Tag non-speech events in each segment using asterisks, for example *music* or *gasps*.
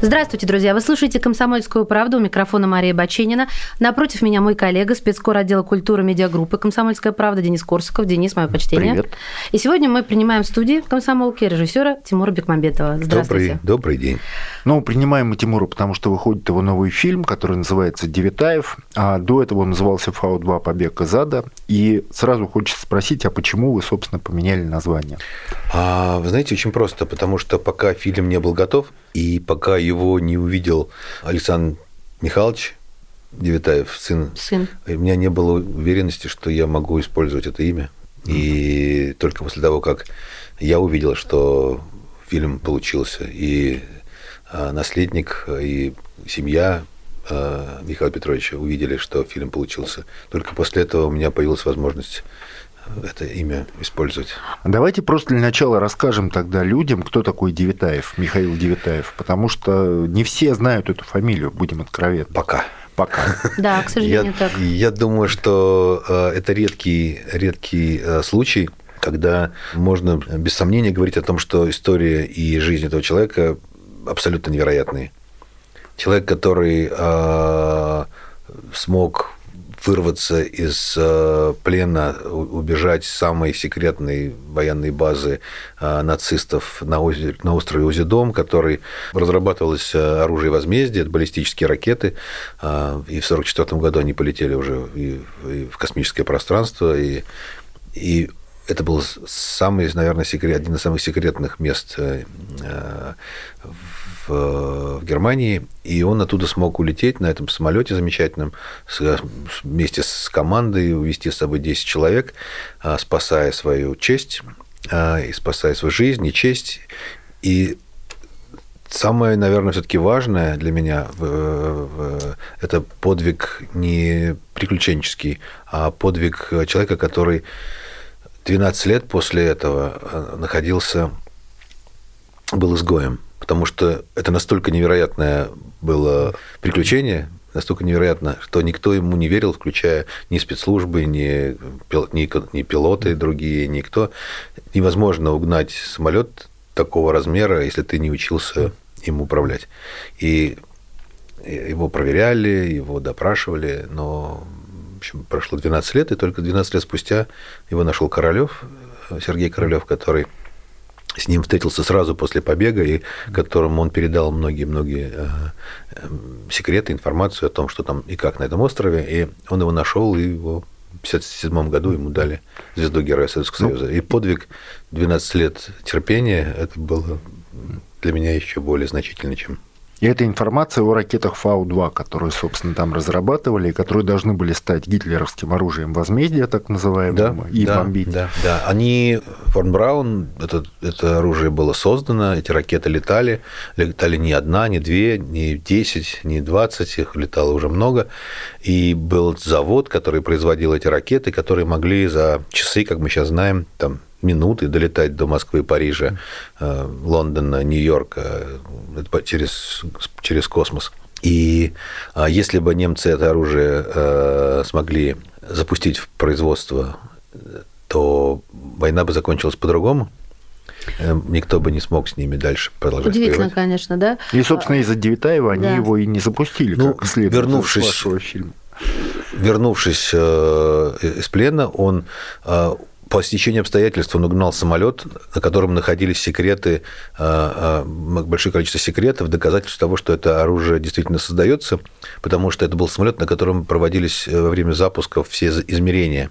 Здравствуйте, друзья. Вы слушаете «Комсомольскую правду». У микрофона Мария Баченина. Напротив меня мой коллега, спецкор отдела культуры медиагруппы «Комсомольская правда» Денис Корсаков. Денис, мое почтение. Привет. И сегодня мы принимаем в студии комсомолки режиссера Тимура Бекмамбетова. Здравствуйте. Добрый, добрый день. Ну, принимаем мы Тимура, потому что выходит его новый фильм, который называется «Девятаев». А до этого он назывался «Фау-2. Побег из ада». И сразу хочется спросить, а почему вы, собственно, поменяли название? А, вы знаете, очень просто, потому что пока фильм не был готов, и пока его не увидел Александр Михайлович Девятаев, сын, Сын. у меня не было уверенности, что я могу использовать это имя. И только после того, как я увидел, что фильм получился, и а, наследник, и семья а, Михаила Петровича увидели, что фильм получился, только после этого у меня появилась возможность это имя использовать. Давайте просто для начала расскажем тогда людям, кто такой Девятаев, Михаил Девятаев, потому что не все знают эту фамилию, будем откровенны. Пока. Пока. *laughs* Да, к сожалению, я, так. я думаю, что э, это редкий, редкий э, случай, когда можно без сомнения говорить о том, что история и жизнь этого человека абсолютно невероятные. Человек, который э, смог вырваться из э, плена, убежать с самой секретной военной базы э, нацистов на, острове Узидом, который разрабатывалось э, оружие возмездия, это баллистические ракеты, и в 1944 году они полетели уже и, в космическое пространство, и, и это был самый, наверное, секрет, один из самых секретных мест в, в Германии, и он оттуда смог улететь на этом самолете замечательном с- вместе с командой, увезти с собой 10 человек, а, спасая свою честь, и спасая свою жизнь и честь. И Самое, наверное, все-таки важное для меня это подвиг не приключенческий, а подвиг человека, который 12 лет после этого э, находился, был изгоем. Потому что это настолько невероятное было приключение, настолько невероятно, что никто ему не верил, включая ни спецслужбы, ни, пил- ни, ни пилоты другие, никто. Невозможно угнать самолет такого размера, если ты не учился им управлять. И его проверяли, его допрашивали, но в общем, прошло 12 лет, и только 12 лет спустя его нашел Королев, Сергей Королев, который с ним встретился сразу после побега, и которому он передал многие-многие э, э, секреты, информацию о том, что там и как на этом острове, и он его нашел, и его в 1957 году ему дали звезду Героя Советского Союза. И подвиг 12 лет терпения, это было для меня еще более значительно, чем И это информация о ракетах Фау-2, которые, собственно, там разрабатывали, и которые должны были стать гитлеровским оружием возмездия, так называемым, и да, бомбить. Да, да. Они, Форн Браун, это, это оружие было создано, эти ракеты летали. Летали не одна, не две, не 10, не 20, их летало уже много. И был завод, который производил эти ракеты, которые могли за часы, как мы сейчас знаем, там, минуты долетать до Москвы, Парижа, э, Лондона, Нью-Йорка по- через, через космос. И а, если бы немцы это оружие э, смогли запустить в производство, э, то война бы закончилась по-другому. Э, Никто бы не смог с ними дальше продолжать Удивительно, воевать. конечно, да? И, собственно, из-за Девятаева они Да. его и не запустили, Ну, как следует вернувшись- из вашего фильма. Вернувшись э, из плена, он э, по стечению обстоятельств он угнал самолет, на котором находились секреты, э, э, большое количество секретов, доказательств того, что это оружие действительно создается, потому что это был самолет, на котором проводились э, во время запусков все измерения.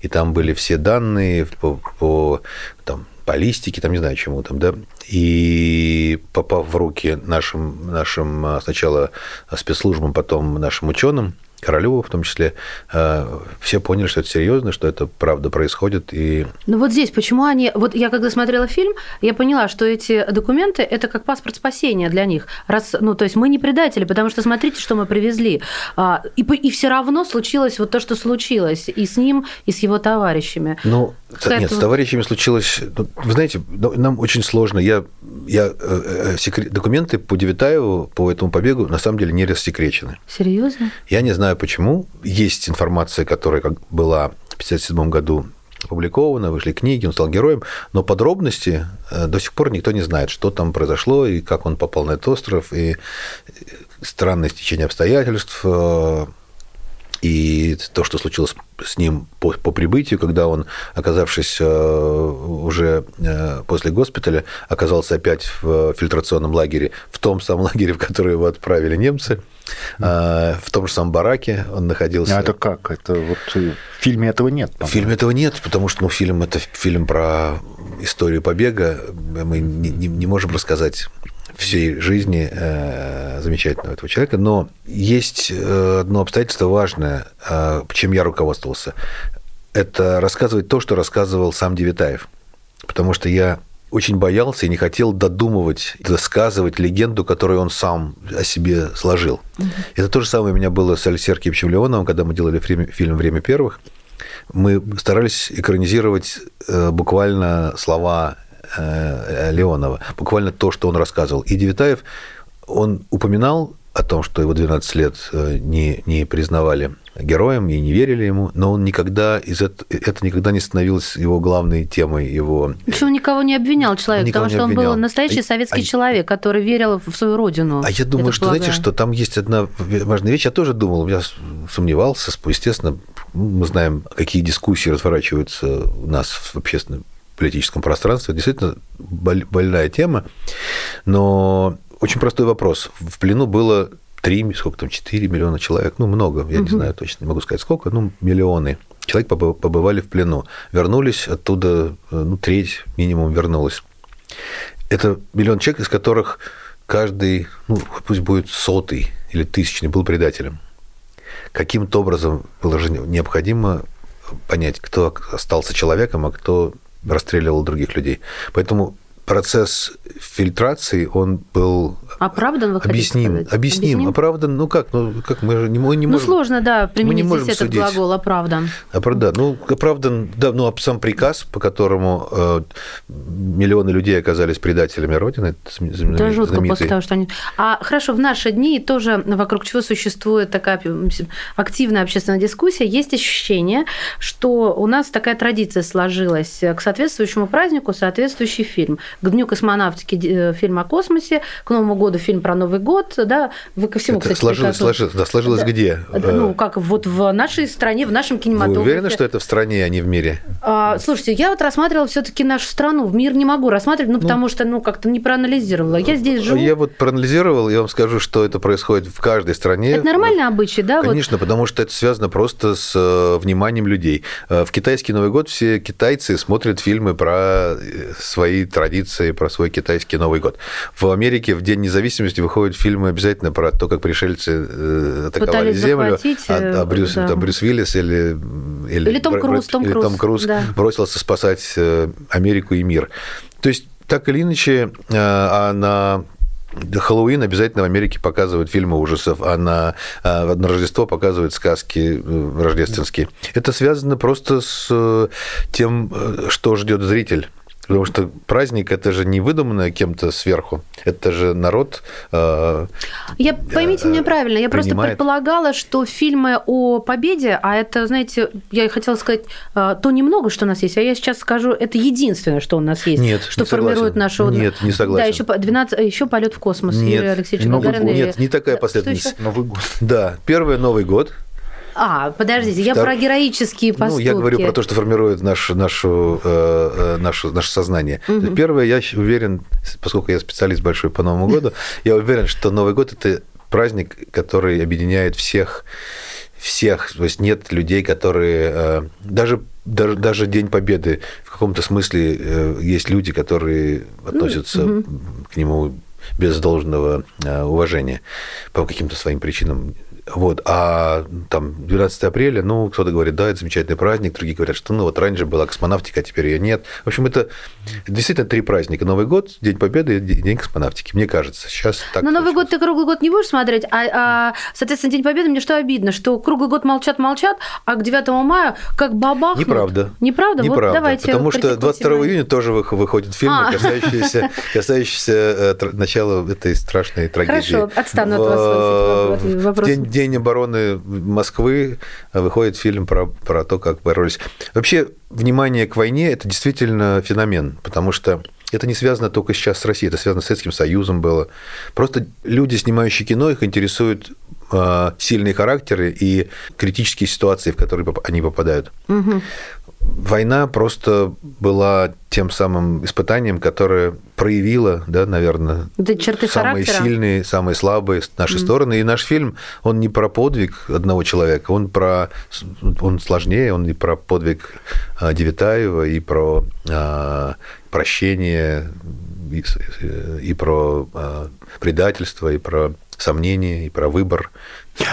И там были все данные по, по там, баллистике, там не знаю чему там, да. И попав в руки нашим, нашим сначала спецслужбам, потом нашим ученым, Королеву в том числе, э, все поняли, что это серьезно, что это правда происходит. И... Ну вот здесь, почему они... Вот я когда смотрела фильм, я поняла, что эти документы – это как паспорт спасения для них. Раз, ну, то есть мы не предатели, потому что смотрите, что мы привезли. А, и, и все равно случилось вот то, что случилось и с ним, и с его товарищами. Ну, Пускай нет, с товарищами случилось... Ну, вы знаете, ну, нам очень сложно. Я, я, э, э, секрет, документы по Девитаеву, по этому побегу, на самом деле не рассекречены. Серьезно? Я не знаю, знаю почему. Есть информация, которая была в 1957 году опубликована, вышли книги, он стал героем, но подробности э, до сих пор никто не знает, что там произошло и как он попал на этот остров, и странное стечение обстоятельств, э, и то, что случилось с ним по, по прибытию, когда он, оказавшись э, уже э, после госпиталя, оказался опять в фильтрационном лагере, в том самом *laughs* лагере, в который его отправили немцы. В том же самом бараке он находился. А это как? Это вот в фильме этого нет? В фильме этого нет, потому что ну, фильм это фильм про историю побега. Мы не, не, не можем рассказать всей жизни э, замечательного этого человека. Но есть э, одно обстоятельство важное, э, чем я руководствовался. Это рассказывать то, что рассказывал сам Девитаев. Потому что я очень боялся и не хотел додумывать, досказывать легенду, которую он сам о себе сложил. Угу. Это то же самое у меня было с Алексеем Сергеевичем Леоновым, когда мы делали фильм «Время первых». Мы старались экранизировать буквально слова Э, Леонова, буквально то, что он рассказывал. И Девитаев, он упоминал о том, что его 12 лет э, не, не признавали героем и не верили ему, но он никогда из это, это никогда не становилось его главной темой его. Причем никого не обвинял человек, потому что он был настоящий а, советский а, человек, который верил в свою родину. А я думаю, что полагаю. знаете, что там есть одна важная вещь. Я тоже думал, я сомневался, естественно, мы знаем, какие дискуссии разворачиваются у нас в общественном политическом пространстве. Действительно больная тема, но очень простой вопрос. В плену было 3, сколько там, 4 миллиона человек, ну, много, я угу. не знаю точно, не могу сказать сколько, ну, миллионы человек побывали в плену. Вернулись оттуда, ну, треть минимум вернулась. Это миллион человек, из которых каждый, ну, пусть будет сотый или тысячный, был предателем. Каким-то образом было же необходимо понять, кто остался человеком, а кто расстреливал других людей. Поэтому процесс фильтрации, он был оправдан, вы объясним, сказать? объясним, объясним, оправдан, ну как, ну как мы же не, мы не ну, можем. Ну сложно, да, применить здесь этот судить. глагол оправдан. Оправдан, ну оправдан, да, ну а сам приказ, по которому э, миллионы людей оказались предателями Родины, это, это жутко знаменитый. после того, что они. А хорошо, в наши дни тоже вокруг чего существует такая активная общественная дискуссия, есть ощущение, что у нас такая традиция сложилась к соответствующему празднику соответствующий фильм к Дню космонавтики э, фильм о космосе, к Новому году фильм про Новый год, да, вы ко всему, Это кстати, сложилось, сложилось, да, сложилось да, где? Ну, как вот в нашей стране, в нашем кинематографе. Вы уверены, что это в стране, а не в мире? А, слушайте, я вот рассматривала все таки нашу страну, в мир не могу рассматривать, ну, ну потому что, ну, как-то не проанализировала. Я здесь живу. Я вот проанализировал, я вам скажу, что это происходит в каждой стране. Это нормальный обычай, да? Конечно, вот? потому что это связано просто с э, вниманием людей. Э, в китайский Новый год все китайцы смотрят фильмы про свои традиции традиции про свой китайский Новый год. В Америке в День независимости выходят фильмы обязательно про то, как пришельцы э, атаковали Пытались Землю, а, а, Брюс, да. Да, Брюс Уиллис или, или, или Том Круз, Том или Круз, Том Круз да. бросился спасать э, Америку и мир. То есть так или иначе, э, а на Хэллоуин обязательно в Америке показывают фильмы ужасов, а на, на Рождество показывают сказки рождественские. Это связано просто с тем, что ждет зритель. Потому что праздник это же не выдуманное кем-то сверху, это же народ. Э, я поймите э, меня правильно, я принимает. просто предполагала, что фильмы о победе, а это, знаете, я хотела сказать, э, то немного, что у нас есть, а я сейчас скажу, это единственное, что у нас есть, нет, что формирует нашу. Нет, не согласен. Да, еще 12, еще полет в космос. Нет, Юрий Алексеевич Гагарин. Нет, не такая последовательность. Новый год. Да, первый Новый год. А, подождите, я Втор... про героические поступки. Ну, я говорю про то, что формирует наш, нашу, э, э нашу, наше сознание. Угу. Первое, я уверен, поскольку я специалист большой по Новому году, *laughs* я уверен, что Новый год – это праздник, который объединяет всех, всех. То есть нет людей, которые... Э, даже, даже, даже День Победы в каком-то смысле э, есть люди, которые относятся угу. к нему без должного уважения по каким-то своим причинам Вот. А там 12 апреля, ну, кто-то говорит, да, это замечательный праздник, другие говорят, что ну вот раньше была космонавтика, а теперь ее нет. В общем, это действительно три праздника. Новый год, День Победы и День космонавтики. Мне кажется, сейчас так. Но Новый год ты круглый год не будешь смотреть, а, а соответственно, День Победы мне что обидно, что круглый год молчат-молчат, а к 9 мая как бабах. Неправда. Неправда? Неправда. Вот давайте потому что 22 июня тоже выходят фильмы, а. касающиеся, *laughs* касающиеся э, начала этой страшной трагедии. Хорошо, отстану от вас. В день, день обороны Москвы выходит фильм про, про то, как боролись. Вообще, внимание к войне – это действительно феномен, потому что это не связано только сейчас с Россией, это связано с Советским Союзом было. Просто люди, снимающие кино, их интересуют а, сильные характеры и критические ситуации, в которые они попадают. Угу война просто была тем самым испытанием, которое проявило, да, наверное, да, черты самые характера. сильные, самые слабые наши mm. стороны. И наш фильм, он не про подвиг одного человека, он про, он сложнее, он и про подвиг а, Девитаева, и про а, прощение, и, и про а, предательство, и про сомнения, и про выбор.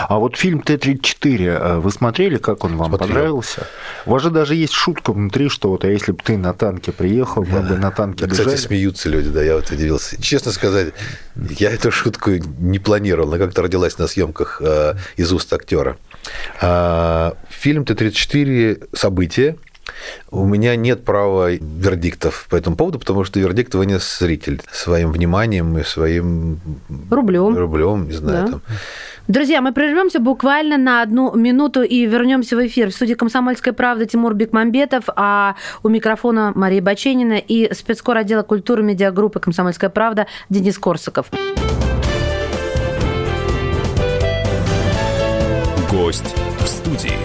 А вот фильм Т-34, э, вы смотрели, как он вам Смотрел. понравился? У вас же даже есть шутка внутри, что вот а если бы ты на танке приехал, мы бы на танке да, Кстати, смеются люди, да, я вот удивился. Честно сказать, я эту шутку не планировал, она как-то родилась на съемках э, из уст актера. А, фильм Т-34 «Событие», у меня нет права вердиктов по этому поводу, потому что вердикт вынес зритель своим вниманием и своим рублем, рублем не знаю, да. там. Друзья, мы прервемся буквально на одну минуту и вернемся в эфир. В студии «Комсомольская правда» Тимур Бекмамбетов, а у микрофона Мария Баченина и спецкор отдела культуры медиагруппы «Комсомольская правда» Денис Корсаков. Гость в студии.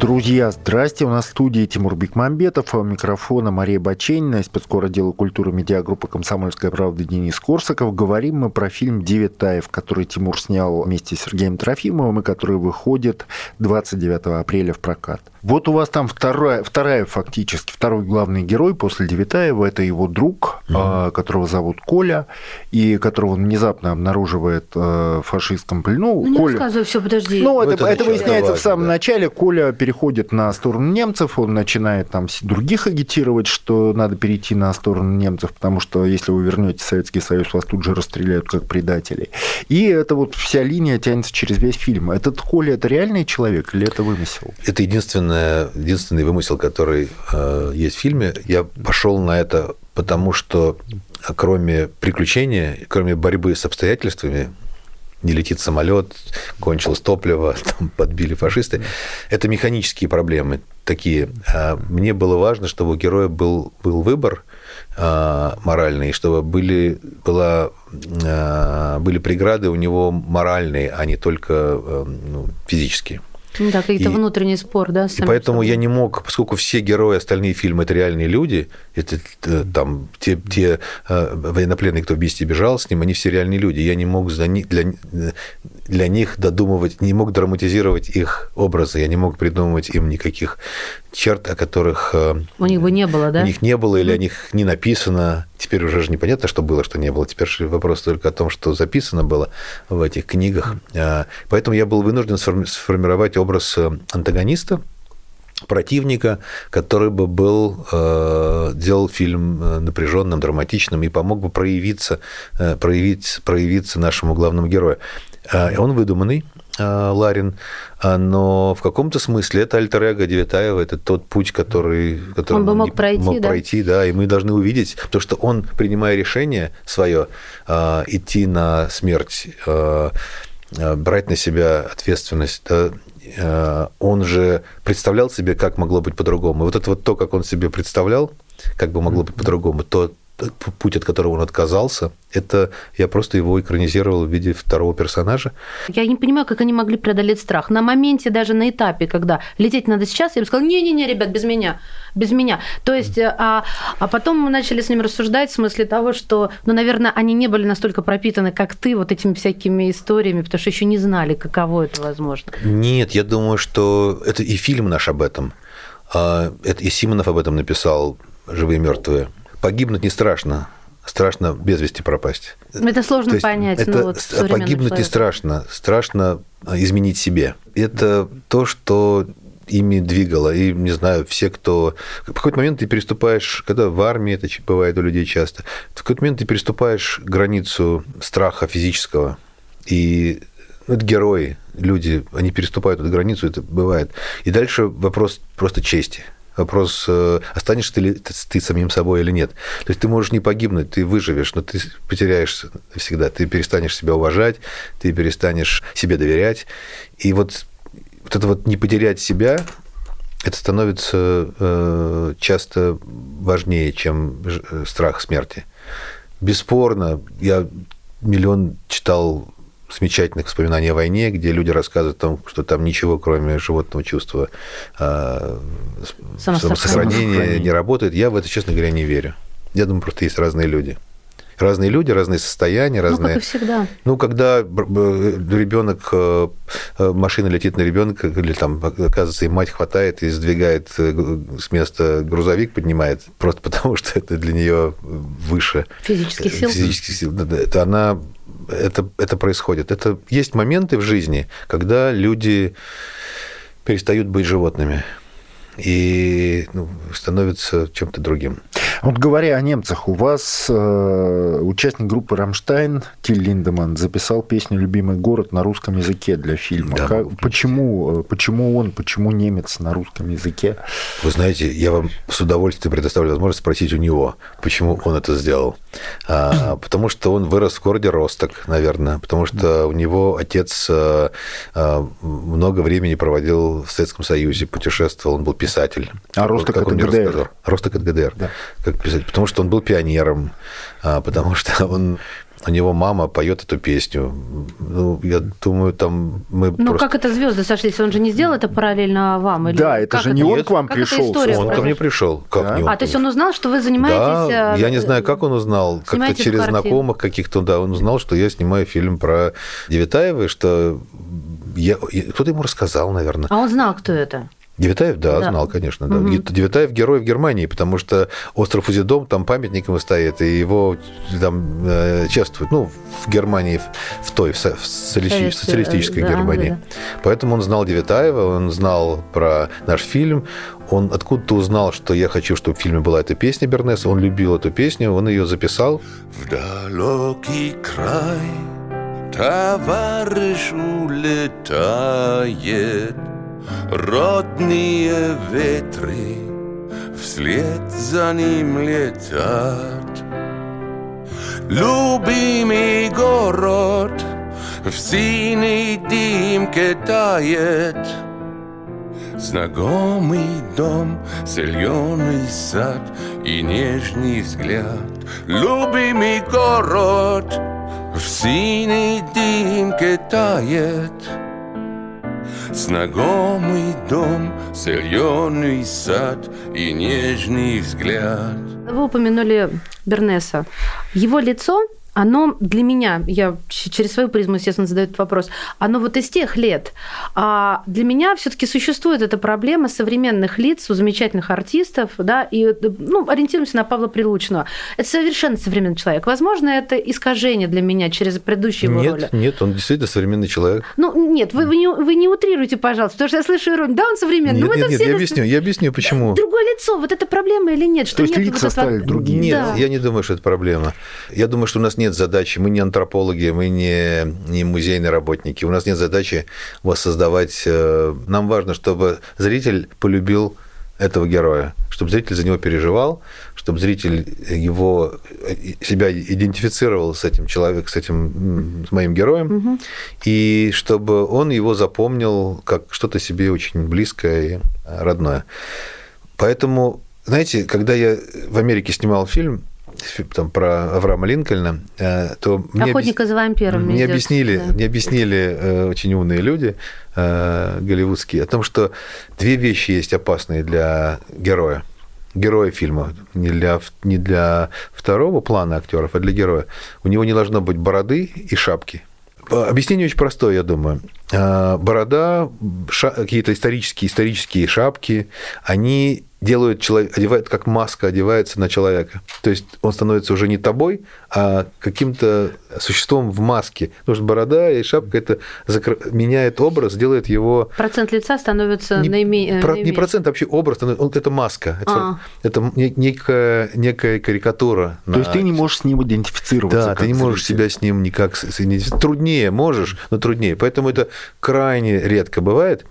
Друзья, здрасте. У нас в студии Тимур Бекмамбетов, у микрофона Мария Баченина, спецкор отдела культуры медиагруппы «Комсомольская правда» Денис Корсаков. Говорим мы про фильм «Девятаев», который Тимур снял вместе с Сергеем Трофимовым и который выходит 29 апреля в прокат. Вот у вас там вторая, вторая фактически, второй главный герой после Девятаева, это его друг, mm-hmm. которого зовут Коля, и которого он внезапно обнаруживает э, в фашистском плену. Ну, не Коля... рассказывай все, подожди. Ну, это, это, это выясняется в самом да. начале. Коля переходит на сторону немцев, он начинает там других агитировать, что надо перейти на сторону немцев, потому что если вы вернете Советский Союз, вас тут же расстреляют как предателей. И это вот вся линия тянется через весь фильм. Этот Коля, это реальный человек или это вымысел? Это единственное единственное, единственный вымысел, который э, есть в фильме. Я пошел на это потому, что кроме приключения, кроме борьбы с обстоятельствами, не летит самолет, кончилось топливо, *laughs* там подбили фашисты. Это механические проблемы такие. А мне было важно, чтобы у героя был, был выбор а, моральный, чтобы были, была, а, были преграды у него моральные, а не только э, ну, физические. Ну да, какой-то внутренний спор, да? И поэтому собой. я не мог, поскольку все герои остальные фильмы это реальные люди, это э, там те, те э, военнопленные, кто вместе бежал с ним, они все реальные люди. Я не мог за них, для, для них додумывать, не мог драматизировать их образы, я не мог придумывать им никаких черт, о которых... Э, у них бы не было, да? У них не было или mm. о них не написано. Теперь уже же непонятно, что было, что не было. Теперь вопрос только о том, что записано было в этих книгах. Mm. Поэтому я был вынужден сформировать образ э, антагониста, противника, который бы был э, делал фильм напряженным, драматичным и помог бы проявиться, проявить, проявиться нашему главному герою. Он выдуманный, Э, Ларин, а, но в каком-то смысле это альтер эго Девятаева, это тот путь, который, который он бы мог пройти, мог да? пройти, да, и мы должны увидеть, то, что он, принимая решение свое, а, идти на смерть, а, брать на себя ответственность, он же представлял себе, как могло быть по-другому. И вот это вот то, как он себе представлял, как бы могло быть по-другому, то путь, от которого он отказался, это я просто его экранизировал в виде второго персонажа. Я не понимаю, как они могли преодолеть страх. На моменте, даже на этапе, когда лететь надо сейчас, я бы сказала, не-не-не, ребят, без меня, без меня. То есть, а, а потом мы начали с ним рассуждать в смысле того, что, ну, наверное, они не были настолько пропитаны, как ты, вот этими всякими историями, потому что еще не знали, каково это возможно. Нет, я думаю, что это и фильм наш об этом. А, это и Симонов об этом написал «Живые и мертвые». Погибнуть не страшно, страшно без вести пропасть. Это сложно понять. Это ну, вот погибнуть человек. не страшно, страшно а, изменить себе. Это то, что ими двигало. И, не знаю, все, кто... В какой-то момент ты переступаешь, когда в армии это бывает у людей часто, в какой-то момент ты переступаешь границу страха физического. И ну, это герои, люди, они переступают эту границу, это бывает. И дальше вопрос просто чести. Вопрос, э, останешься ты, ты самим собой или нет. То есть ты можешь не погибнуть, ты выживешь, но ты потеряешь всегда. Ты перестанешь себя уважать, ты перестанешь себе доверять. И вот, вот это вот не потерять себя, это становится э, часто важнее, чем э, страх смерти. Бесспорно, я миллион читал замечательных воспоминаний о войне, где люди рассказывают о том, что там ничего, кроме животного чувства э, самосохранения не работает. Я в это, честно говоря, не верю. Я думаю, просто есть разные люди. Разные люди, разные состояния, разные. Ну, как и всегда. Ну, когда ребенок, э, машина летит на ребенка, или там, оказывается, и мать хватает и сдвигает э, с места грузовик, поднимает, просто *laughs* потому что это для нее выше. Физических сил. Физических сил. Это она это, это происходит. Это есть моменты в жизни, когда люди перестают быть животными и ну, становятся чем-то другим. Вот говоря о немцах, у вас э, участник группы «Рамштайн» Тиль Линдеман записал песню «Любимый город» на русском языке для фильма. Да, как, почему, почему он, почему немец на русском языке? Вы знаете, я вам с удовольствием предоставлю возможность спросить у него, почему он это сделал. А, потому что он вырос в городе Росток, наверное, потому что у него отец а, а, много времени проводил в Советском Союзе, путешествовал, он был писатель. А Росток это ГДР? Росток это ГДР. Да как писать, потому что он был пионером, а, потому что он у него мама поет эту песню. Ну, я думаю, там мы Ну, просто... как это звезды сошлись? Он же не сделал это параллельно вам? Или да, это как же это? не он к вам как пришел. Он ко мне пришел. Как да? не он а, то есть он узнал, что вы занимаетесь... Да, я не знаю, как он узнал. Как-то через знакомых каких-то, да, он узнал, что я снимаю фильм про Девятаева, что я... кто-то ему рассказал, наверное. А он знал, кто это? Девятаев, да, да, знал, конечно. Да. Угу. Девятаев герой в Германии, потому что остров Узидом, там памятник ему стоит, и его там э, чествуют. Ну, в Германии, в той, в социалистической, социалистической да, Германии. Да. Поэтому он знал Девятаева, он знал про наш фильм, он откуда-то узнал, что я хочу, чтобы в фильме была эта песня Бернеса, он любил эту песню, он ее записал. В далекий край товарищ улетает Родные ветры вслед за ним летят. Любимый город в синей дымке тает. Знакомый дом, зеленый сад и нежный взгляд. Любимый город в синей дымке тает. Знакомый дом, зеленый сад и нежный взгляд. Вы упомянули Бернеса. Его лицо оно для меня, я через свою призму, естественно, задаю этот вопрос, оно вот из тех лет. А для меня все таки существует эта проблема современных лиц у замечательных артистов, да, и ну, ориентируемся на Павла Прилучного. Это совершенно современный человек. Возможно, это искажение для меня через предыдущие его нет, роли. Нет, он действительно современный человек. Ну, нет, вы, вы, не, вы не утрируйте, пожалуйста, потому что я слышу иронию. Да, он современный. Нет, ну, нет, нет, я объясню, я объясню, почему. Другое лицо, вот это проблема или нет? Что То есть нет лица вот стали другие? Нет, да. я не думаю, что это проблема. Я думаю, что у нас нет задачи, мы не антропологи, мы не, не музейные работники, у нас нет задачи воссоздавать. Э, нам важно, чтобы зритель полюбил этого героя, чтобы зритель за него переживал, чтобы зритель его себя идентифицировал с этим человеком, с этим с моим героем, угу. и чтобы он его запомнил как что-то себе очень близкое и родное. Поэтому, знаете, когда я в Америке снимал фильм, там, про Авраама Линкольна, э, то... Мне Охотника объяс... за вампиром. Мне идет, объяснили, да. мне объяснили э, очень умные люди э, голливудские о том, что две вещи есть опасные для героя героя фильма, не для, не для второго плана актеров, а для героя. У него не должно быть бороды и шапки. Объяснение очень простое, я думаю. Борода, какие-то исторические, исторические шапки, они делают человек, одевает как маска, одевается на человека. То есть он становится уже не тобой, а каким-то существом в маске. Потому что борода и шапка это закр... меняет образ, делает его... Процент лица становится не, наиме... про... не процент, а вообще образ, он, это маска. Это, а. это некая, некая карикатура. То на... есть ты не можешь с ним идентифицироваться. Да, ты не можешь себя с ним никак идентифицировать. Труднее можешь, но труднее. Поэтому это крайне редко бывает.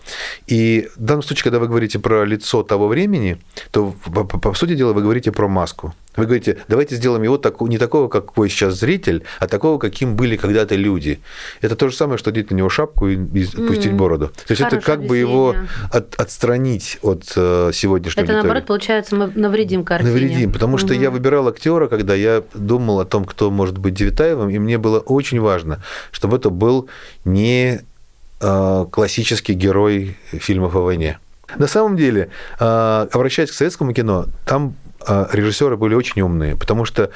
И в данном случае, когда вы говорите про лицо того времени, то, по, по, по сути дела, вы говорите про маску. Вы говорите, давайте сделаем его так, не такого, какой сейчас зритель, а такого, каким были когда-то люди. Это то же самое, что одеть на него шапку и, и пустить mm-hmm. бороду. То есть Хорошее это как бы его от, отстранить от uh, сегодняшнего Это, наоборот, получается, мы навредим картине. Навредим, потому mm-hmm. что я выбирал актера, когда я думал о том, кто может быть Девитаевым, и мне было очень важно, чтобы это был не uh, классический герой фильмов о войне. На самом деле, а, обращаясь к советскому кино, там режиссеры были очень умные, потому что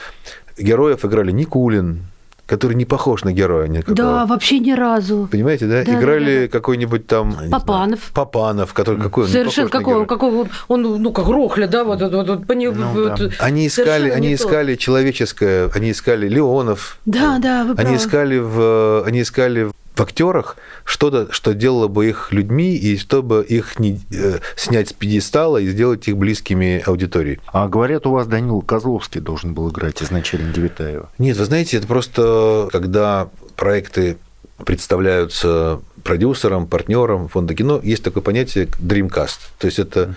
героев играли Никулин, который не похож на героя никакого. Да, вообще ни разу. Понимаете, да? да Играли да, да. какой-нибудь там... Папанов. Знаю, Папанов, который какой он Совершенно какой он, какой он, он, ну, как Рохля, да, вот, вот, вот, по ну, вот, да. Они искали, они искали человеческое, они искали Леонов. Да, да, вы правы. Они искали в, они искали в актерах что-то, что делало бы их людьми, и чтобы их не, э, снять с пьедестала и сделать их близкими аудитории. А говорят, у вас Данил Козловский должен был играть изначально Девитаева. Нет, вы знаете, это просто когда проекты представляются продюсером, партнером фонда кино, есть такое понятие Dreamcast. То есть это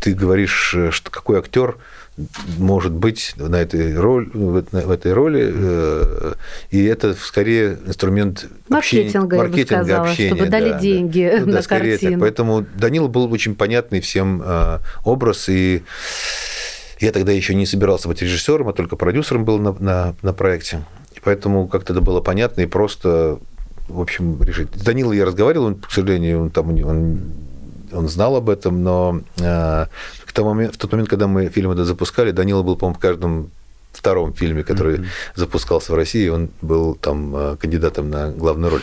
ты говоришь, э, что какой актер может быть на этой роли, в этой роли, э, и это скорее инструмент маркетинга, общения, маркетинга я бы сказала, общения, чтобы дали да, деньги да. Ну на да, картину. Это. Поэтому Данил был очень понятный всем э, образ, и я тогда еще не собирался быть режиссером, а только продюсером был на, на, на проекте. И поэтому как-то это было понятно и просто, в общем, решить. С Данилой я разговаривал, он, к сожалению, он там он, он знал об этом, но э, в тот, момент, в тот момент, когда мы фильм этот запускали, Данила был, по-моему, в каждом втором фильме, который mm-hmm. запускался в России, он был там э, кандидатом на главную роль.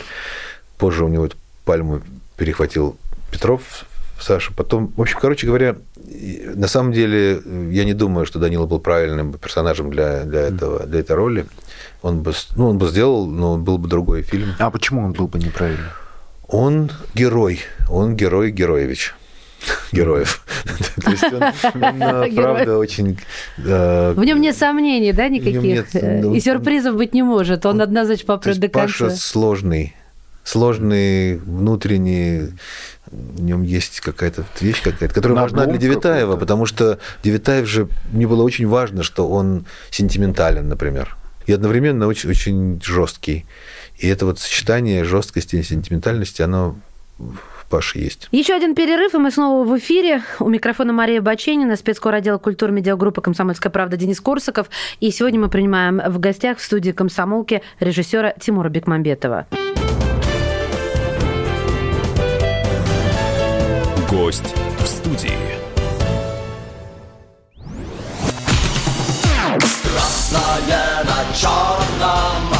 Позже у него эту пальму перехватил Петров, Саша. Потом, в общем, короче говоря, на самом деле я не думаю, что Данила был правильным персонажем для, для, этого, для этой роли. Он бы, ну, он бы сделал, но был бы другой фильм. А почему он был бы неправильным? Он герой, он герой Героевич *laughs* героев. *laughs* То есть он, он правда, очень... В нем нет сомнений, да, никаких? Ну, И сюрпризов быть не может. Он однозначно попрет до конца. Паша сложный, сложный, внутренний, в нем есть какая-то вещь какая-то, которая важна для Девитаева, потому что Девитаев же, мне было очень важно, что он сентиментален, например, и одновременно очень, очень жесткий. И это вот сочетание жесткости и сентиментальности, оно Паши есть. Еще один перерыв, и мы снова в эфире. У микрофона Мария Баченина, спецкор отдела культуры медиагруппы «Комсомольская правда» Денис Корсаков. И сегодня мы принимаем в гостях в студии «Комсомолки» режиссера Тимура Бекмамбетова. Гость в студии. Красное на черном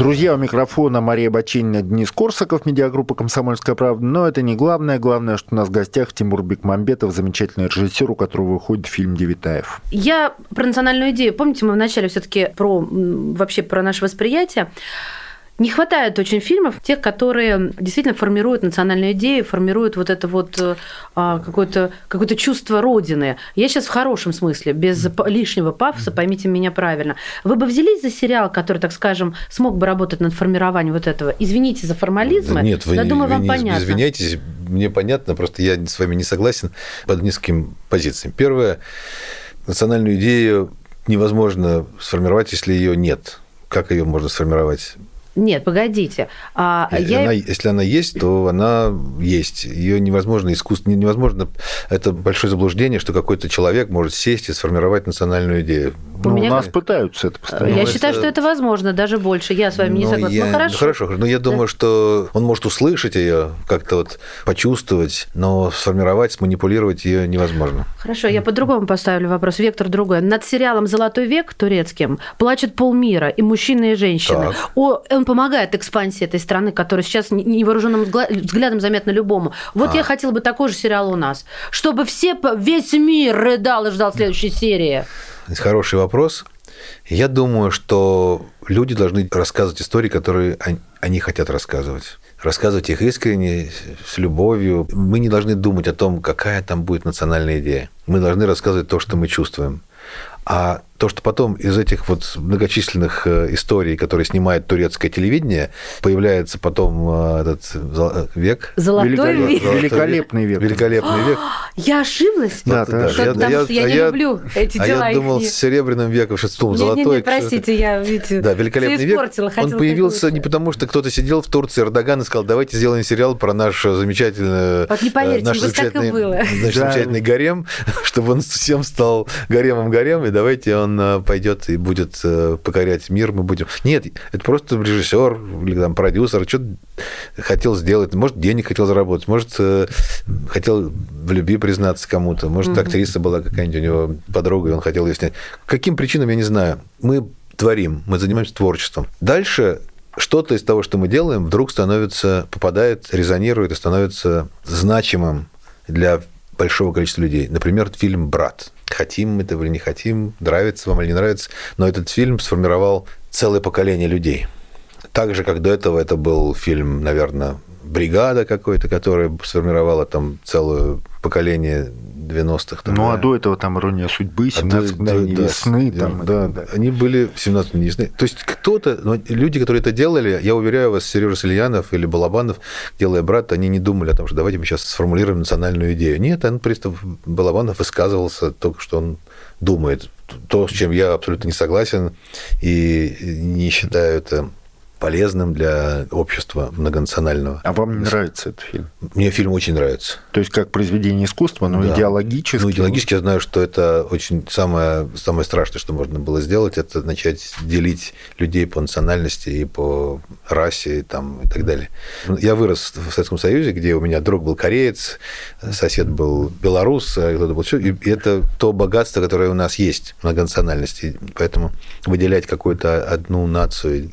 Друзья, у микрофона Мария Бачинина, Денис Корсаков, медиагруппа «Комсомольская правда». Но это не главное. Главное, что у нас в гостях Тимур Бекмамбетов, замечательный режиссер, у которого выходит фильм «Девитаев». Я про национальную идею. Помните, мы вначале все таки про вообще про наше восприятие. Не хватает очень фильмов, тех, которые действительно формируют национальную идею, формируют вот это вот э, а, какое-то какое чувство родины. Я сейчас в хорошем смысле, без лишнего пафоса, поймите меня правильно. Вы бы взялись за сериал, который, так скажем, смог бы работать над формированием вот этого? Извините за формализм, Нет, вы, но думаю, вы вам не понятно. извиняйтесь, мне понятно, просто я с вами не согласен по нескольким позициям. Первое, национальную идею невозможно сформировать, если ее нет. Как ее можно сформировать? Нет, погодите. А, я... она, если она есть, то она есть. Ее невозможно искусство, невозможно. Это большое заблуждение, что какой-то человек может сесть и сформировать национальную идею. У, ну, меня... у нас пытаются это постоянно. Я считаю, что это возможно, даже больше. Я с вами не согласна. Я... Ну, хорошо. Ну, хорошо, но я думаю, да. что он может услышать ее, как-то вот почувствовать, но сформировать, сманипулировать ее невозможно. Хорошо, я по-другому поставлю вопрос. Вектор другой. Над сериалом Золотой век турецким плачет полмира, и мужчины, и женщины. Так. О, он помогает экспансии этой страны, которая сейчас невооруженным взглядом заметна любому. Вот а. я хотела бы такой же сериал у нас, чтобы все, весь мир рыдал и ждал следующей серии. Хороший вопрос. Я думаю, что люди должны рассказывать истории, которые они хотят рассказывать. Рассказывать их искренне, с любовью. Мы не должны думать о том, какая там будет национальная идея. Мы должны рассказывать то, что мы чувствуем. А то, что потом из этих вот многочисленных э, историй, которые снимает турецкое телевидение, появляется потом э, этот век. Золотой век. Великолепный век. Великолепный век. *gasps* Я ошиблась? Да, да. Я, я, я, я не люблю эти а дела. А я думал, с серебряным веком, что золотой. Не, не, простите, я видите, Да, великолепный век. Он появился не потому, что кто-то сидел в Турции, Эрдоган и сказал, давайте сделаем сериал про наш замечательный... Вот не поверите, наш замечательный. Наш замечательный гарем, *laughs* чтобы он всем стал гаремом-гарем, и давайте он пойдет и будет э, покорять мир, мы будем... Нет, это просто режиссер или там продюсер что-то хотел сделать, может, денег хотел заработать, может, э, хотел в любви признаться кому-то, может, mm-hmm. актриса была какая-нибудь у него подруга, и он хотел ее снять. Каким причинам, я не знаю. Мы творим, мы занимаемся творчеством. Дальше что-то из того, что мы делаем, вдруг становится, попадает, резонирует и становится значимым для большого количества людей. Например, фильм «Брат» хотим мы этого или не хотим, нравится вам или не нравится, но этот фильм сформировал целое поколение людей. Так же, как до этого это был фильм, наверное, «Бригада» какой-то, которая сформировала там целое поколение 90-х. Там, ну, да. а до этого там «Ирония судьбы», 17 а мгновений да, весны. Да, там, да, да, они были в 17 мгновений весны. То есть кто-то, ну, люди, которые это делали, я уверяю вас, Сережа Сальянов или Балабанов, делая «Брат», они не думали о том, что давайте мы сейчас сформулируем национальную идею. Нет, он пристав Балабанов высказывался только, что он думает. То, с чем я абсолютно не согласен и не считаю это полезным для общества многонационального. А вам не нравится этот фильм? Мне фильм очень нравится. То есть как произведение искусства, но да. идеологически? Ну, идеологически я знаю, что это очень самое, самое страшное, что можно было сделать, это начать делить людей по национальности и по расе и, там, и так далее. Я вырос в Советском Союзе, где у меня друг был кореец, сосед был белорус, а кто-то был И это то богатство, которое у нас есть, многонациональности. Поэтому выделять какую-то одну нацию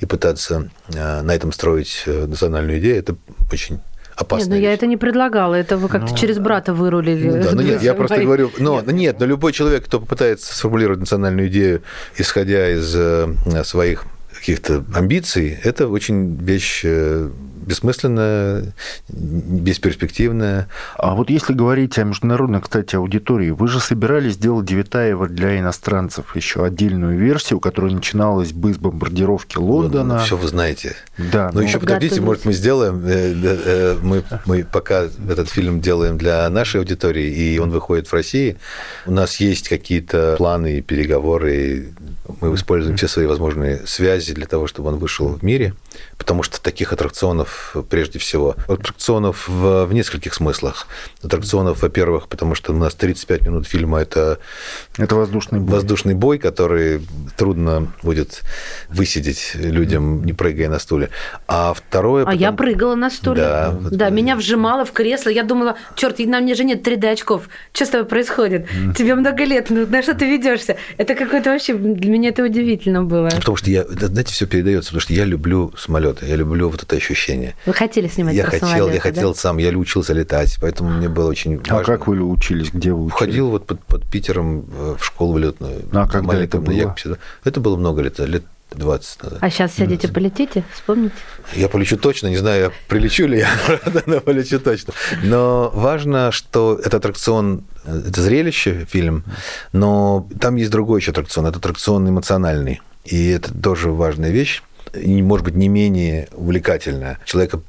и пытаться пытаться э, на этом строить э, национальную идею, это очень опасно. Нет, но я это не предлагала, это вы как-то ну, через брата вырулили. Ну, да, ну нет, я просто говорю, но нет. нет, но любой человек, кто попытается сформулировать национальную идею, исходя из э, своих каких-то амбиций, это очень вещь бессмысленная, бесперспективная. А вот если говорить о международной, кстати, аудитории, вы же собирались сделать Девятаева для иностранцев еще отдельную версию, которая начиналась бы с бомбардировки Лондона. Ну, все вы знаете. Да. Но ну, еще подождите, может, мы сделаем, э, э, мы, мы пока этот фильм делаем для нашей аудитории, и он выходит в России, у нас есть какие-то планы и переговоры, мы используем все свои возможные связи для того, чтобы он вышел в мире – потому что таких аттракционов прежде всего. Аттракционов в, в нескольких смыслах. Аттракционов, во-первых, потому что у нас 35 минут фильма это, это воздушный бой. воздушный бой, который трудно будет высидеть людям, не прыгая на стуле. А второе... А потом... я прыгала на стуле. Да, да, меня вжимало в кресло. Я думала, черт, на мне же нет 3D очков. Что с тобой происходит? Тебе много лет, ну на что ты ведешься? Это какое-то вообще для меня это удивительно было. Потому что я, знаете, все передается, потому что я люблю самолеты, я люблю вот это ощущение. Вы хотели снимать я про хотел, самолеты, я хотел да? сам, я учился летать, поэтому мне было очень важно. А как вы учились, где вы учились? Ходил вот под, под Питером в школу летную. А когда это было? Это было много лет, лет 20 назад. А сейчас сядете, полетите, вспомните? Я полечу точно, не знаю, я прилечу ли я, *laughs* но полечу точно. Но важно, что этот аттракцион, это зрелище, фильм, но там есть другой еще аттракцион, это аттракцион эмоциональный. И это тоже важная вещь, может быть, не менее увлекательная. Человека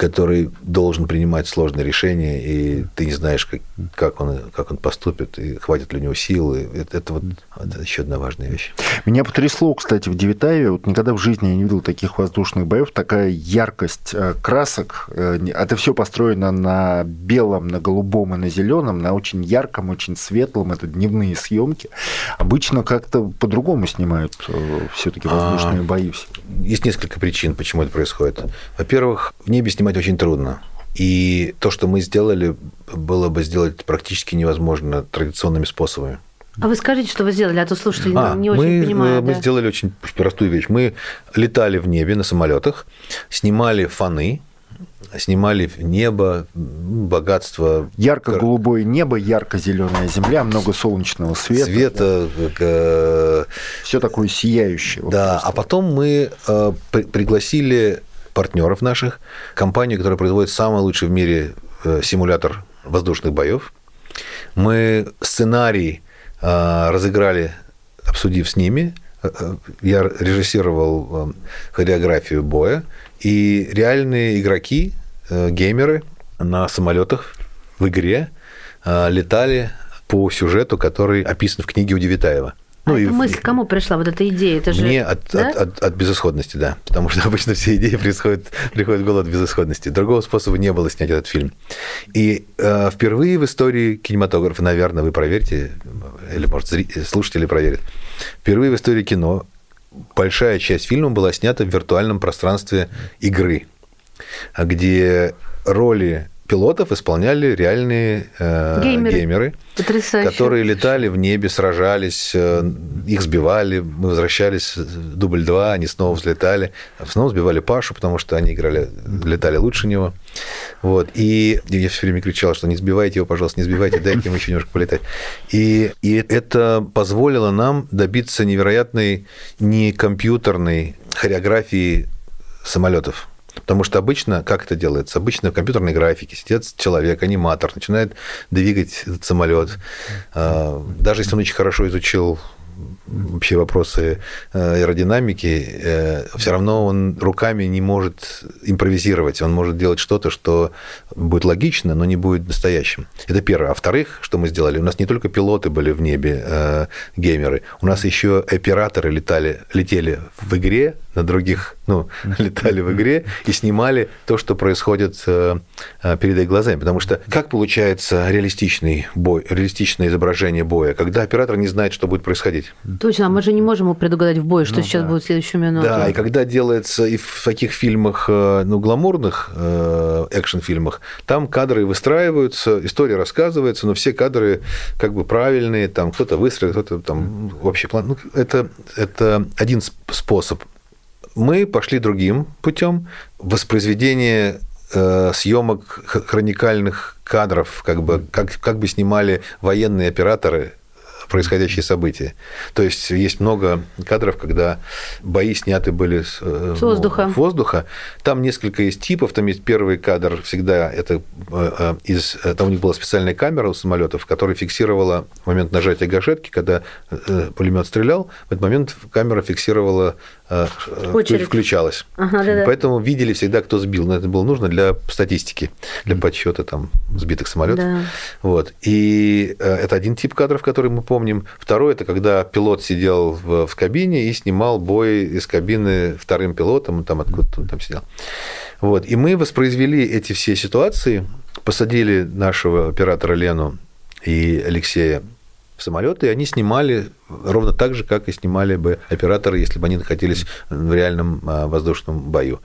который должен принимать сложные решения, и ты не знаешь, как, как, он, как он поступит, и хватит ли у него силы. Это, это вот это еще одна важная вещь. Меня потрясло, кстати, в Девятаеве. Вот никогда в жизни я не видел таких воздушных боев. Такая яркость красок. Это все построено на белом, на голубом и на зеленом, на очень ярком, очень светлом. Это дневные съемки. Обычно как-то по-другому снимают все-таки воздушные а, бои. Есть несколько причин, почему это происходит. Во-первых, в небе снимать очень трудно. И то, что мы сделали, было бы сделать практически невозможно традиционными способами. А вы скажите, что вы сделали, а то слушатели а, не очень мы, понимают. Мы да. сделали очень простую вещь. Мы летали в небе на самолетах, снимали фоны, снимали небо, богатство. Ярко-голубое небо, ярко-зеленая земля, много солнечного света. Света. Да. Все такое сияющее. Да, просто. а потом мы э, пригласили партнеров наших, компанию, которая производит самый лучший в мире э, симулятор воздушных боев. Мы сценарий э, разыграли, обсудив с ними. Э, я режиссировал хореографию боя, и реальные игроки, геймеры на самолетах в игре летали по сюжету, который описан в книге у Девитаева. Ну, а и мысль в... кому пришла, вот эта идея? Это же... Мне от, да? от, от, от безысходности, да. Потому что *laughs* обычно все идеи приходят, приходят в голову от безысходности. Другого способа не было снять этот фильм. И э, впервые в истории кинематографа, наверное, вы проверьте, или, может, слушатели проверят, впервые в истории кино большая часть фильма была снята в виртуальном пространстве игры, где роли пилотов исполняли реальные э, геймеры, геймеры которые летали в небе, сражались, э, их сбивали, мы возвращались, дубль два, они снова взлетали, снова сбивали Пашу, потому что они играли, летали лучше него. Вот. И я все время кричал, что не сбивайте его, пожалуйста, не сбивайте, дайте ему еще немножко полетать. И, и это позволило нам добиться невероятной не компьютерной хореографии самолетов. Потому что обычно, как это делается? Обычно в компьютерной графике сидит человек, аниматор, начинает двигать этот самолет. А, даже если он очень хорошо изучил вообще вопросы э, аэродинамики, э, все равно он руками не может импровизировать. Он может делать что-то, что будет логично, но не будет настоящим. Это первое. А вторых, что мы сделали, у нас не только пилоты были в небе, э, геймеры, у нас еще операторы летали, летели в игре на других, ну, *laughs* летали в игре и снимали то, что происходит перед их глазами. Потому что как получается реалистичный бой, реалистичное изображение боя, когда оператор не знает, что будет происходить? Точно, а мы же не можем предугадать в бой, что ну, сейчас да. будет в следующую минуту. Да, и когда делается и в таких фильмах, э, ну, гламурных э, экшн-фильмах, там кадры выстраиваются, история рассказывается, но все кадры как бы правильные, там кто-то выстрелил, кто-то там общий план. Ну, это, это один способ. Мы пошли другим путем. Воспроизведение э, съемок хроникальных кадров, как бы, как, как бы снимали военные операторы происходящие события. То есть есть много кадров, когда бои сняты были с, э, с воздуха. Ну, воздуха. Там несколько есть типов. Там есть первый кадр всегда это э, э, из там у них была специальная камера у самолетов, которая фиксировала момент нажатия гашетки, когда пулемет стрелял. В этот момент камера фиксировала Очередь. включалась. Ага, да, да. Поэтому видели всегда, кто сбил. Но это было нужно для статистики, для подсчета там сбитых самолетов. Да. Вот. И это один тип кадров, который мы помним помним. Второй – это когда пилот сидел в, в кабине и снимал бой из кабины вторым пилотом, там откуда-то он там сидел. Вот. И мы воспроизвели эти все ситуации, посадили нашего оператора Лену и Алексея в самолеты, и они снимали ровно так же, как и снимали бы операторы, если бы они находились в реальном а, воздушном бою.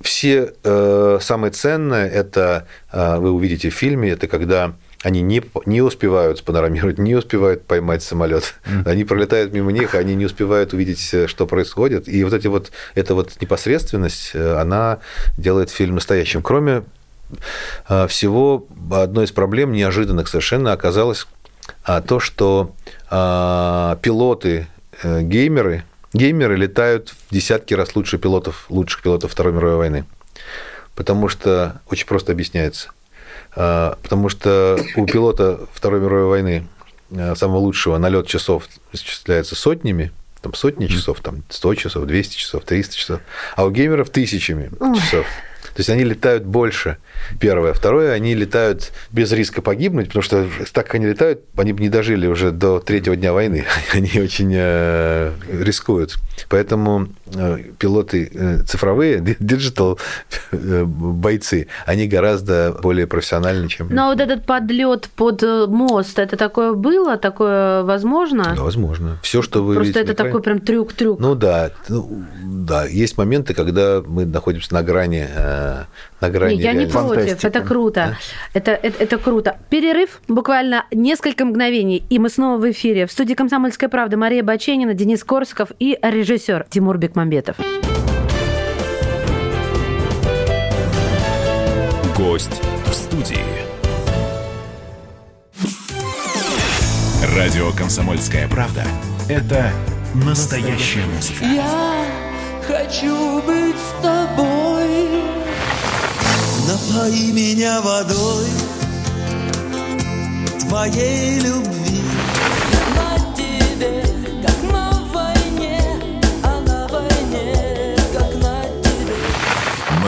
Все э, самое ценное, это э, вы увидите в фильме, это когда они не, не успевают спанорамировать, не успевают поймать самолет. Mm. Они пролетают мимо них, они не успевают увидеть, э, что происходит. И вот, эти вот эта вот непосредственность, э, она делает фильм настоящим. Кроме э, всего, одной из проблем неожиданных совершенно оказалось то, что пилоты, геймеры, геймеры летают в десятки раз лучше пилотов, лучших пилотов Второй мировой войны. Потому что очень просто объясняется – а, потому что у пилота Второй мировой войны а, самого лучшего налет часов исчисляется сотнями, там сотни часов, там 100 часов, 200 часов, 300 часов, а у геймеров тысячами часов. То есть они летают больше, первое. Второе, они летают без риска погибнуть, потому что так как они летают, они бы не дожили уже до третьего дня войны. *laughs* Они очень э, рискуют. Поэтому пилоты э, цифровые, digital бойцы, они гораздо более профессиональны, чем... Но вот этот подлет под мост, это такое было, такое возможно? Да, возможно. Все, что вы Просто это такой прям трюк-трюк. Ну да, ну, да, есть моменты, когда мы находимся на грани на грани не, Я не против, это круто. Это, это, это круто. Перерыв, буквально несколько мгновений, и мы снова в эфире. В студии «Комсомольская правда» Мария Баченина, Денис Корсаков и режиссер Тимур Бекмамбетов. Гость в студии. Радио «Комсомольская правда» — это настоящая музыка. Я хочу быть с тобой. Напои меня водой твоей любви.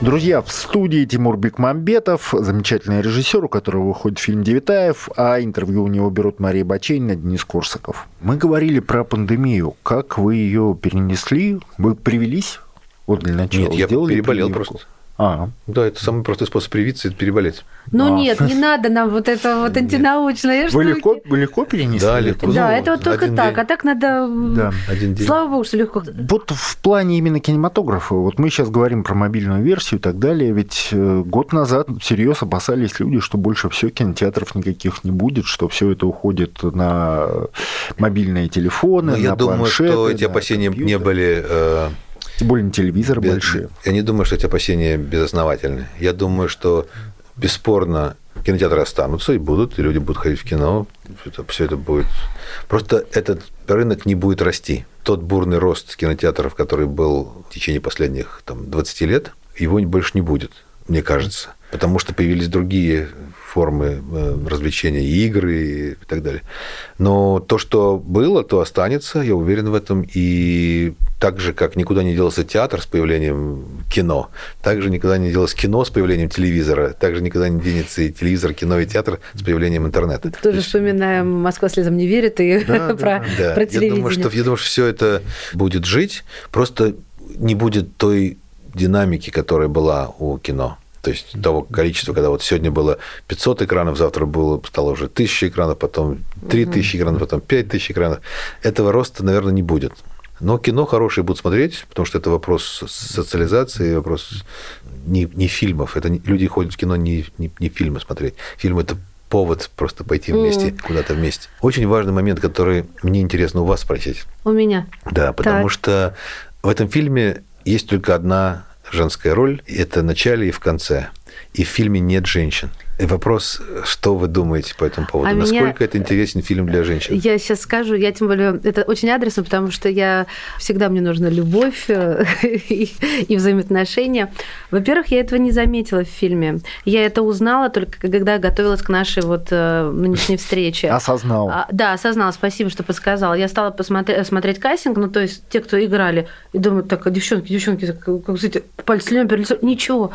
Друзья, в студии Тимур Бекмамбетов, замечательный режиссер, у которого выходит фильм «Девитаев», а интервью у него берут Мария Бачейна, Денис Корсаков. Мы говорили про пандемию. Как вы ее перенесли? Вы привелись вот для начала. Нет, я переболел прививку. просто. А. Да, это самый простой способ привиться – это переболеть. Ну а. нет, не надо нам вот это вот *laughs* антинаучное. Вы легко, вы легко перенесли? Да, легко. Да, ну, это вот только так, день. а так надо… Да. Один день. Слава богу, что легко. Вот в плане именно кинематографа, вот мы сейчас говорим про мобильную версию и так далее, ведь э, год назад всерьез опасались люди, что больше все кинотеатров никаких не будет, что все это уходит на мобильные телефоны, Но на я думаю, что эти опасения компьютер. не были э, тем более на телевизор Без, большие. Я не думаю, что эти опасения безосновательны. Я думаю, что бесспорно кинотеатры останутся и будут, и люди будут ходить в кино. Это, все это будет. Просто этот рынок не будет расти. Тот бурный рост кинотеатров, который был в течение последних там, 20 лет, его больше не будет, мне кажется. Потому что появились другие формы э, развлечения, игры и так далее. Но то, что было, то останется, я уверен в этом. И так же, как никуда не делался театр с появлением кино, так же никогда не делалось кино с появлением телевизора, так же никогда не денется и телевизор, кино и театр с появлением интернета. Тоже есть... вспоминаем «Москва слезам не верит» и да, *laughs* про, да. про телевидение. Я думаю, что, я думаю, что все это будет жить, просто не будет той динамики, которая была у кино. То есть того количества, когда вот сегодня было 500 экранов, завтра было, стало уже 1000 экранов, потом 3000 экранов, потом 5000 экранов. Этого роста, наверное, не будет. Но кино хорошее будут смотреть, потому что это вопрос социализации, вопрос не, не фильмов. Это не, люди ходят в кино не, не, не фильмы смотреть. Фильм это повод просто пойти вместе, mm. куда-то вместе. Очень важный момент, который мне интересно у вас спросить. У меня. Да, потому так. что в этом фильме есть только одна женская роль, это в начале и в конце. И в фильме нет женщин. Вопрос, что вы думаете по этому поводу? А Насколько меня- это интересен фильм для женщин? Я сейчас скажу, я тем более, это очень адресно, потому что я всегда мне нужна любовь э, *laughs* и, и взаимоотношения. Во-первых, я этого не заметила в фильме. Я это узнала только когда готовилась к нашей вот э, нынешней встрече. *laughs* Осознал. А, да, осознала, спасибо, что подсказала. Я стала посмотреть, смотреть кастинг, ну, то есть те, кто играли, и думаю, так, а девчонки, девчонки, так, как, знаете, пальцы ничего.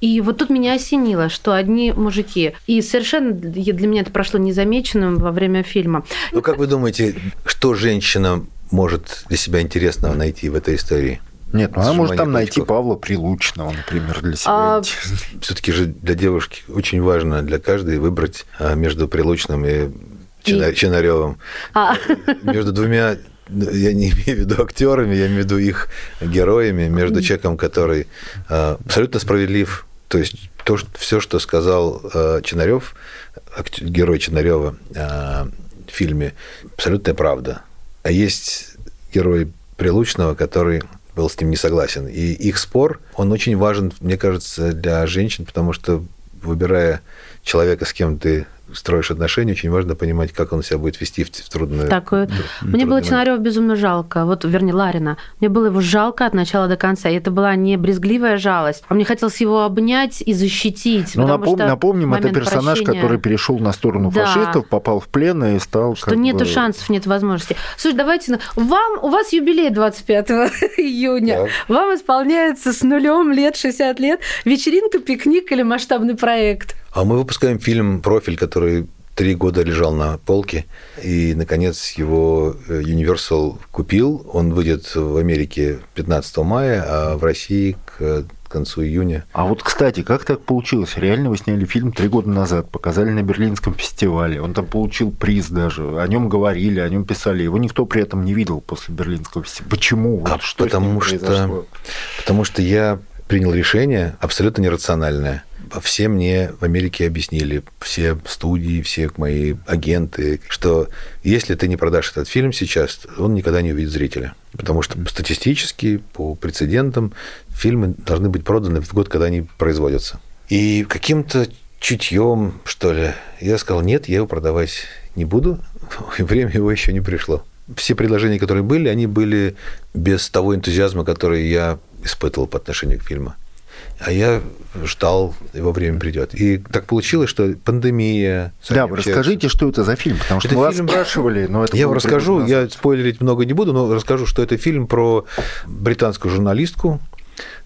И вот тут меня осенило, что одни мужики. И совершенно для меня это прошло незамеченным во время фильма. Ну, как вы думаете, что женщина может для себя интересного найти в этой истории? Нет, ну она может там Сжимание найти. Павла Прилучного, например, для себя. А. *laughs* Все-таки же для девушки очень важно для каждой выбрать а, между Прилучным и Чина- И- Чинаревым. А, Между двумя, ну, я не *laughs* имею в виду актерами, я имею в виду их героями, между человеком, который а, абсолютно справедлив. То есть то, что, все, что сказал а, Чинарев, герой Чинарева а, в фильме, абсолютная правда. А есть герой Прилучного, который был с ним не согласен. И их спор, он очень важен, мне кажется, для женщин, потому что выбирая человека, с кем ты строишь отношения, очень важно понимать, как он себя будет вести в, трудную... такое. трудный Мне было. Чинарева безумно жалко. Вот, вернее, Ларина. Мне было его жалко от начала до конца. И это была не брезгливая жалость, а мне хотелось его обнять и защитить. Ну, напом- что напомним, это персонаж, прощения- который перешел на сторону Да. фашистов, попал в плен и стал. Что как нету бы- шансов, нет возможности. Слушай, давайте, ну, вам, у вас юбилей 25 *laughs* июня. Так. Вам исполняется с нулем лет, 60 лет. Вечеринка, пикник или масштабный проект? А мы выпускаем фильм «Профиль», который три года лежал на полке, и, наконец, его э, Universal купил. Он выйдет в Америке 15 мая, а в России к концу июня. А вот, кстати, как так получилось? Реально вы сняли фильм три года назад, показали на Берлинском фестивале. Он там получил приз даже. О нем говорили, о нем писали. Его никто при этом не видел после Берлинского фестиваля. Почему? Вот А что потому что- произошло? Потому что я принял решение абсолютно нерациональное. Все мне в Америке объяснили, все студии, все мои агенты, что если ты не продашь этот фильм сейчас, он никогда не увидит зрителя. Потому что статистически, по прецедентам, фильмы должны быть проданы в год, когда они производятся. И каким-то чутьем, что ли, я сказал, нет, я его продавать не буду, и *laughs* время его еще не пришло. Все предложения, которые были, они были без того энтузиазма, который я испытывал по отношению к фильму. А я ждал, его время придет. И так получилось, что пандемия... Да, вы расскажите, что это за фильм, потому что Это мы вас фильм- спрашивали, но это я вам расскажу, я спойлерить много не буду, но расскажу, что это фильм про британскую журналистку,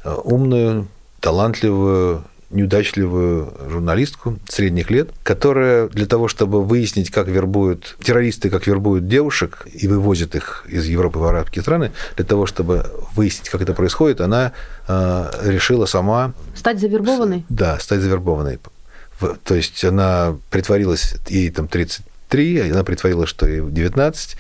э, умную, талантливую, неудачливую журналистку средних лет, которая для того, чтобы выяснить, как вербуют террористы, как вербуют девушек и вывозят их из Европы в арабские страны, для того, чтобы выяснить, как это происходит, она э, решила сама... Стать завербованной? Да, стать завербованной. То есть она притворилась, ей там 30 23, она притворилась, что ей 19,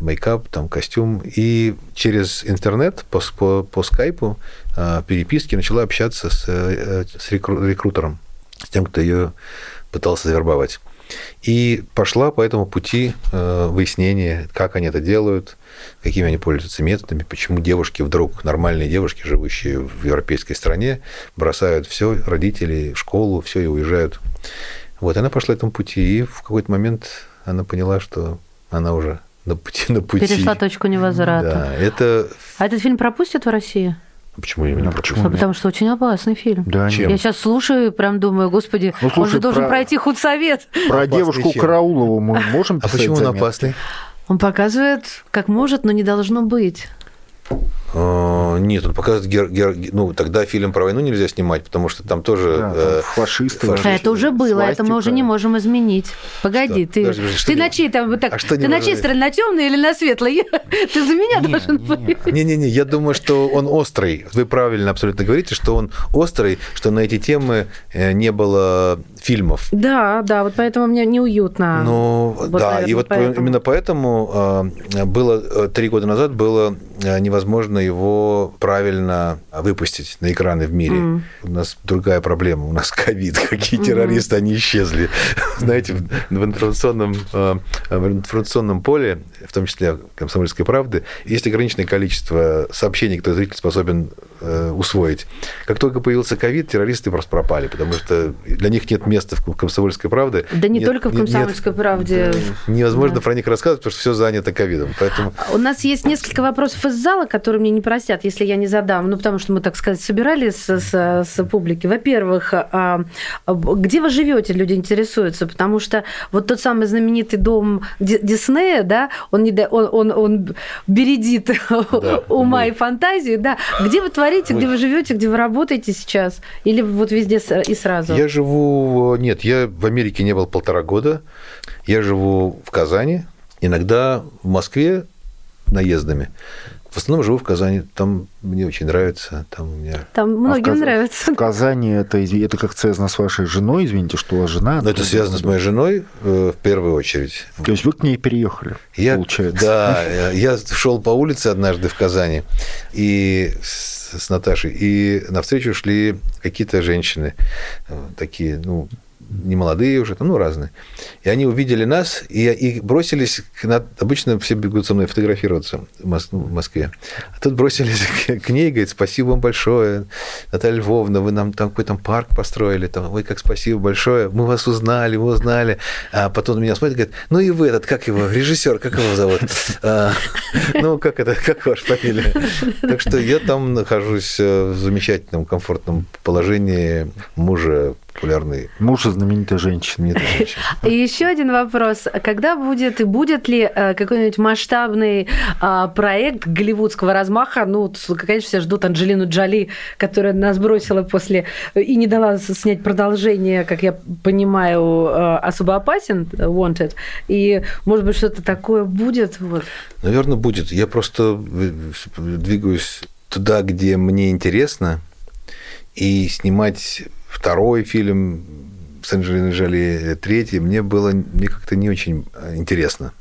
мейкап, там, костюм. И через интернет, по, по, по скайпу, а, переписки начала общаться с, э, с рекрутером, с тем, кто ее пытался завербовать. И пошла по этому пути э, выяснения, как они это делают, какими они пользуются методами, почему девушки вдруг, нормальные девушки, живущие в европейской стране, бросают все, родители школу, все и уезжают. Вот она пошла этому пути, и в какой-то момент она поняла, что она уже на пути. На пути. Перешла точку невозврата. Да, это... А этот фильм пропустят в России? Почему я не Ну, пропустил? почему? А потому что очень опасный фильм. Да, Чем? Я сейчас слушаю и прям думаю, господи, Ну, он слушай, же должен про- пройти худсовет. Про Опасный девушку чем? Караулову мы *laughs* можем А почему он заметки? опасный? Он показывает, как может, но не должно быть. А, Нет, он показывает... гер- гер- Ну, тогда фильм про войну нельзя снимать, потому что там тоже... Да, э, фашисты. фашисты. А это уже было, это мы уже свастика. не можем изменить. Погоди, Что? ты, Подожди, что ты не- на чьей там так? А что не ты на чьей стороне, на темной или на светлой? *laughs* Ты за меня Не, должен не. быть. Не-не-не, я думаю, что он острый. Вы правильно абсолютно говорите, что он острый, что на эти темы э, не было фильмов. Да, да, вот поэтому мне неуютно. Ну, Вот, да, наверное, и вот по- поэтому. именно поэтому э, было э, три года назад было э, невозможно его правильно выпустить на экраны в мире. Mm. У нас другая проблема. У нас *laughs* ковид. Какие террористы, mm. они исчезли. *laughs* Знаете, в информационном, э, в информационном поле, в том числе «Комсомольской правды», есть ограниченное количество сообщений, которые зритель способен э, усвоить. Как только появился ковид, террористы просто пропали, потому что для них нет места в «Комсомольской правде». Да не нет, только в «Комсомольской нет, правде». Невозможно да. про них рассказывать, потому что все занято ковидом. Поэтому... У нас есть несколько вопросов из зала, которые мне не простят, если я не задам. Ну, потому что мы, так сказать, собирались с, с, с публики. Во-первых, а, где вы живете, люди интересуются, потому что вот тот самый знаменитый дом Диснея, да, он, не, он, он, он бередит да, *laughs* ума и фантазии, да. Где вы творите, где вы живете, где вы работаете сейчас? Или вот везде и сразу? Я живу... Нет, я в Америке не был полтора года. Я живу в Казани, иногда в Москве наездами. В основном живу в Казани. Там мне очень нравится. Там, у меня... там многим а Каз... нравится. В Казани это, это как связано с вашей женой, извините, что у вас жена. Но это связано с моей женой э, в первую очередь. То есть вы к ней переехали, я, получается. Да, я шел по улице однажды в Казани и с, с Наташей, и навстречу шли какие-то женщины, э, такие, ну, не молодые уже, ну, разные. И они увидели нас и, и бросились, к, обычно все бегут со мной фотографироваться в Москве. А тут бросились *laughs* к, к ней, говорит, спасибо вам большое, Наталья Львовна, вы нам там какой-то парк построили, там, ой, как спасибо большое, мы вас узнали, мы узнали. А потом на меня смотрит, говорит, ну и вы этот, как его, режиссер, как его зовут? *laughs* А, ну, как это, как ваша фамилия? Так что я там нахожусь э, в замечательном, комфортном положении мужа популярный. Муж знаменитой женщины. *laughs* И еще один вопрос. Когда будет и будет ли э, какой-нибудь масштабный а, проект голливудского размаха? Ну, конечно, все ждут Анджелину Джоли, которая нас бросила после и не дала снять продолжение, как я понимаю, э, особо опасен, Wanted. И, может быть, что-то такое будет? Вот. Наверное, будет. Я просто двигаюсь туда, где мне интересно, и снимать второй фильм с Анджелиной Жоли, третий, мне было мне как-то не очень э, интересно.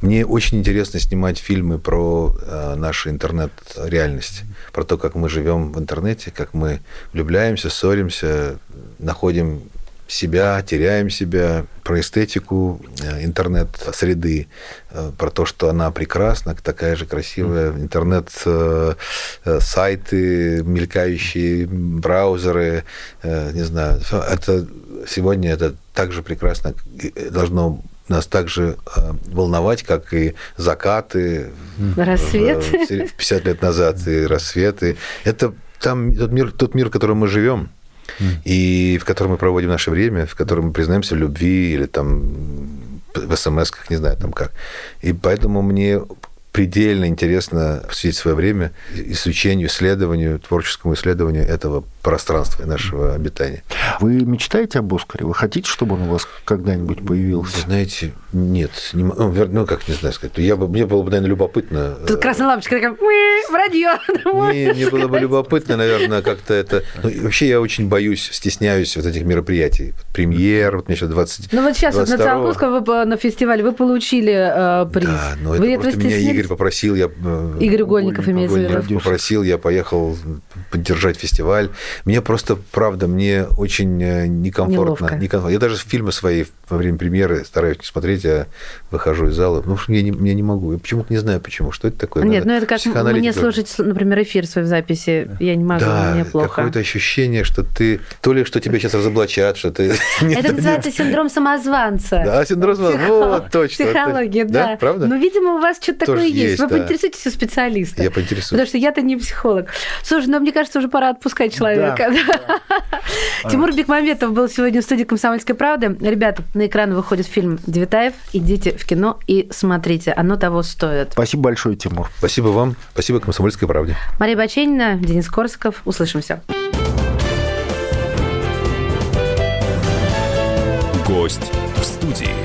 Мне очень интересно снимать фильмы про э, нашу интернет-реальность, про то, как мы живем в интернете, как мы влюбляемся, ссоримся, находим себя, теряем себя, про эстетику э, интернет-среды, э, про то, что она прекрасна, такая же красивая, интернет-сайты, мелькающие браузеры, э, не знаю, это сегодня это также прекрасно должно нас также волновать, как и закаты рассветы. в 50 лет назад, и рассветы. Это там тот мир, тот мир, в котором мы живем, и в котором мы проводим наше время, в котором мы признаемся в любви или там в смс не знаю там как. И поэтому мне предельно интересно посвятить свое время изучению, исследованию, творческому исследованию этого пространства и нашего обитания. Вы мечтаете об Оскаре? Вы хотите, чтобы он у вас когда-нибудь появился? Вы знаете, нет. Не, ну, ну, как не знаю сказать. Я бы, мне было бы, наверное, любопытно. Тут э, красная лампочка такая, вранье. *laughs* Мне, мне было бы любопытно, наверное, как-то это... Ну, вообще я очень боюсь, стесняюсь вот этих мероприятий. Премьер, вот мне сейчас 20 Ну вот сейчас 22... вот на Циолковском вы на фестивале вы получили э, приз. Да, но это вы просто меня Игорь попросил, я... Э, Игорь Гольников имеется в. Попросил, я поехал поддержать фестиваль. Мне просто, правда, мне очень э, некомфортно. некомфортно. Я даже фильмы свои во время премьеры стараюсь не смотреть, а выхожу из зала. Ну, что я не, я не могу. Я почему-то не знаю, почему. Что это такое? Нет, Надо ну это как мне слушать, например, эфир свой в записи. Я не могу, да, мне плохо. какое-то ощущение, что ты... То ли, что тебя сейчас разоблачат, что ты... *laughs* Это называется синдром самозванца. Да, синдром самозванца. Вот, точно. Психология, да. Правда? Ну, видимо, у вас что-то такое есть. Вы поинтересуетесь у специалиста. Я поинтересуюсь. Потому что я-то не психолог. Слушай, ну, мне кажется, уже пора отпускать человека. *laughs* Тимур Бекмаметов был сегодня в студии «Комсомольской правды». Ребята, на экран выходит фильм «Девятаев». Идите в кино и смотрите. Оно того стоит. Спасибо большое, Тимур. Спасибо вам. Спасибо «Комсомольской правде». Мария Баченина, Денис Корсков. Услышимся. Гость в студии.